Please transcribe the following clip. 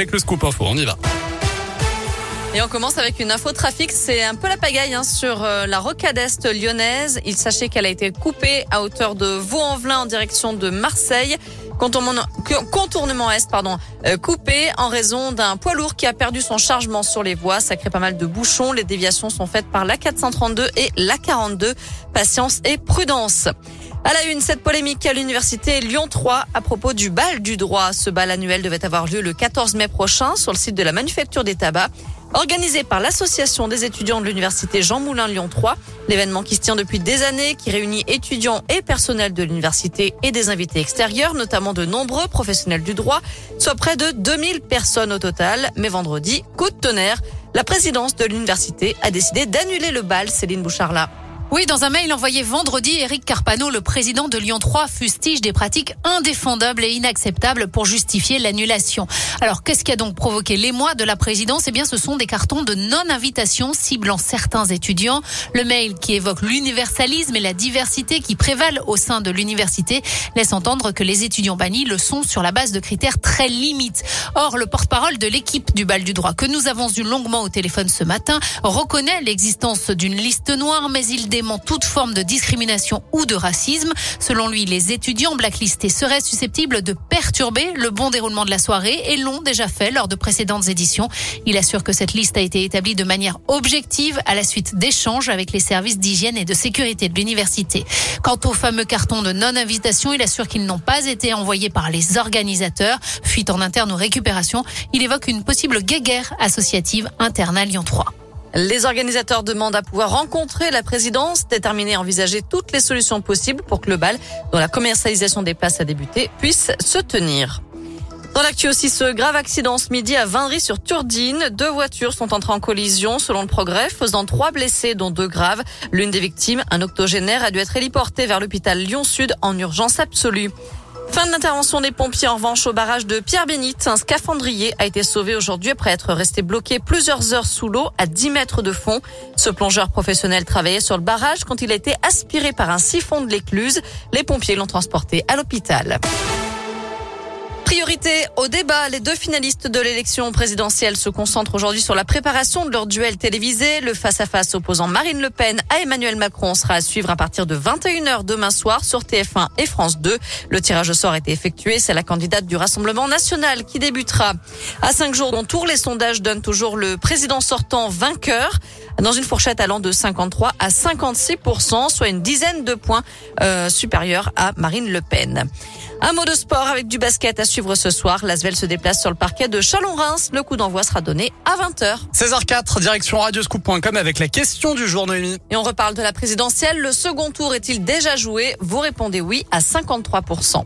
avec le scoop info. On y va. Et on commence avec une info trafic. C'est un peu la pagaille hein, sur euh, la rocade est lyonnaise. Il sachez qu'elle a été coupée à hauteur de Vaux-en-Velin en direction de Marseille. Contournement est, pardon, euh, coupé en raison d'un poids lourd qui a perdu son chargement sur les voies. Ça crée pas mal de bouchons. Les déviations sont faites par la 432 et la 42. Patience et prudence. À la une, cette polémique à l'université Lyon 3 à propos du bal du droit. Ce bal annuel devait avoir lieu le 14 mai prochain sur le site de la manufacture des tabacs. Organisé par l'association des étudiants de l'université Jean Moulin Lyon 3, l'événement qui se tient depuis des années, qui réunit étudiants et personnel de l'université et des invités extérieurs, notamment de nombreux professionnels du droit, soit près de 2000 personnes au total. Mais vendredi, coup de tonnerre, la présidence de l'université a décidé d'annuler le bal, Céline Bouchard-là. Oui, dans un mail envoyé vendredi, Eric Carpano, le président de Lyon 3, fustige des pratiques indéfendables et inacceptables pour justifier l'annulation. Alors, qu'est-ce qui a donc provoqué l'émoi de la présidence? Eh bien, ce sont des cartons de non-invitation ciblant certains étudiants. Le mail qui évoque l'universalisme et la diversité qui prévalent au sein de l'université laisse entendre que les étudiants bannis le sont sur la base de critères très limites. Or, le porte-parole de l'équipe du bal du droit que nous avons eu longuement au téléphone ce matin reconnaît l'existence d'une liste noire, mais il toute forme de discrimination ou de racisme. Selon lui, les étudiants blacklistés seraient susceptibles de perturber le bon déroulement de la soirée et l'ont déjà fait lors de précédentes éditions. Il assure que cette liste a été établie de manière objective à la suite d'échanges avec les services d'hygiène et de sécurité de l'université. Quant au fameux carton de non-invitation, il assure qu'ils n'ont pas été envoyés par les organisateurs. Fuite en interne ou récupération, il évoque une possible guéguerre associative interne à Lyon 3. Les organisateurs demandent à pouvoir rencontrer la présidence, déterminer et envisager toutes les solutions possibles pour que le bal, dont la commercialisation des places a débuté, puisse se tenir. Dans l'actu aussi, ce grave accident ce midi à Vinry sur Turdine. Deux voitures sont entrées en collision selon le progrès, faisant trois blessés, dont deux graves. L'une des victimes, un octogénaire, a dû être héliporté vers l'hôpital Lyon-Sud en urgence absolue. Fin de l'intervention des pompiers en revanche au barrage de Pierre-Bénite. Un scaphandrier a été sauvé aujourd'hui après être resté bloqué plusieurs heures sous l'eau à 10 mètres de fond. Ce plongeur professionnel travaillait sur le barrage quand il a été aspiré par un siphon de l'écluse. Les pompiers l'ont transporté à l'hôpital. Priorité au débat. Les deux finalistes de l'élection présidentielle se concentrent aujourd'hui sur la préparation de leur duel télévisé. Le face-à-face opposant Marine Le Pen à Emmanuel Macron sera à suivre à partir de 21h demain soir sur TF1 et France 2. Le tirage au sort a été effectué. C'est la candidate du Rassemblement national qui débutera. À cinq jours d'un tour, les sondages donnent toujours le président sortant vainqueur dans une fourchette allant de 53 à 56 soit une dizaine de points euh, supérieurs à Marine Le Pen. Un mot de sport avec du basket à suivre ce soir. L'Asvel se déplace sur le parquet de Chalon-Reims. Le coup d'envoi sera donné à 20h. 16h04, direction radioscoop.com avec la question du jour, Noémie. Et on reparle de la présidentielle. Le second tour est-il déjà joué? Vous répondez oui à 53%.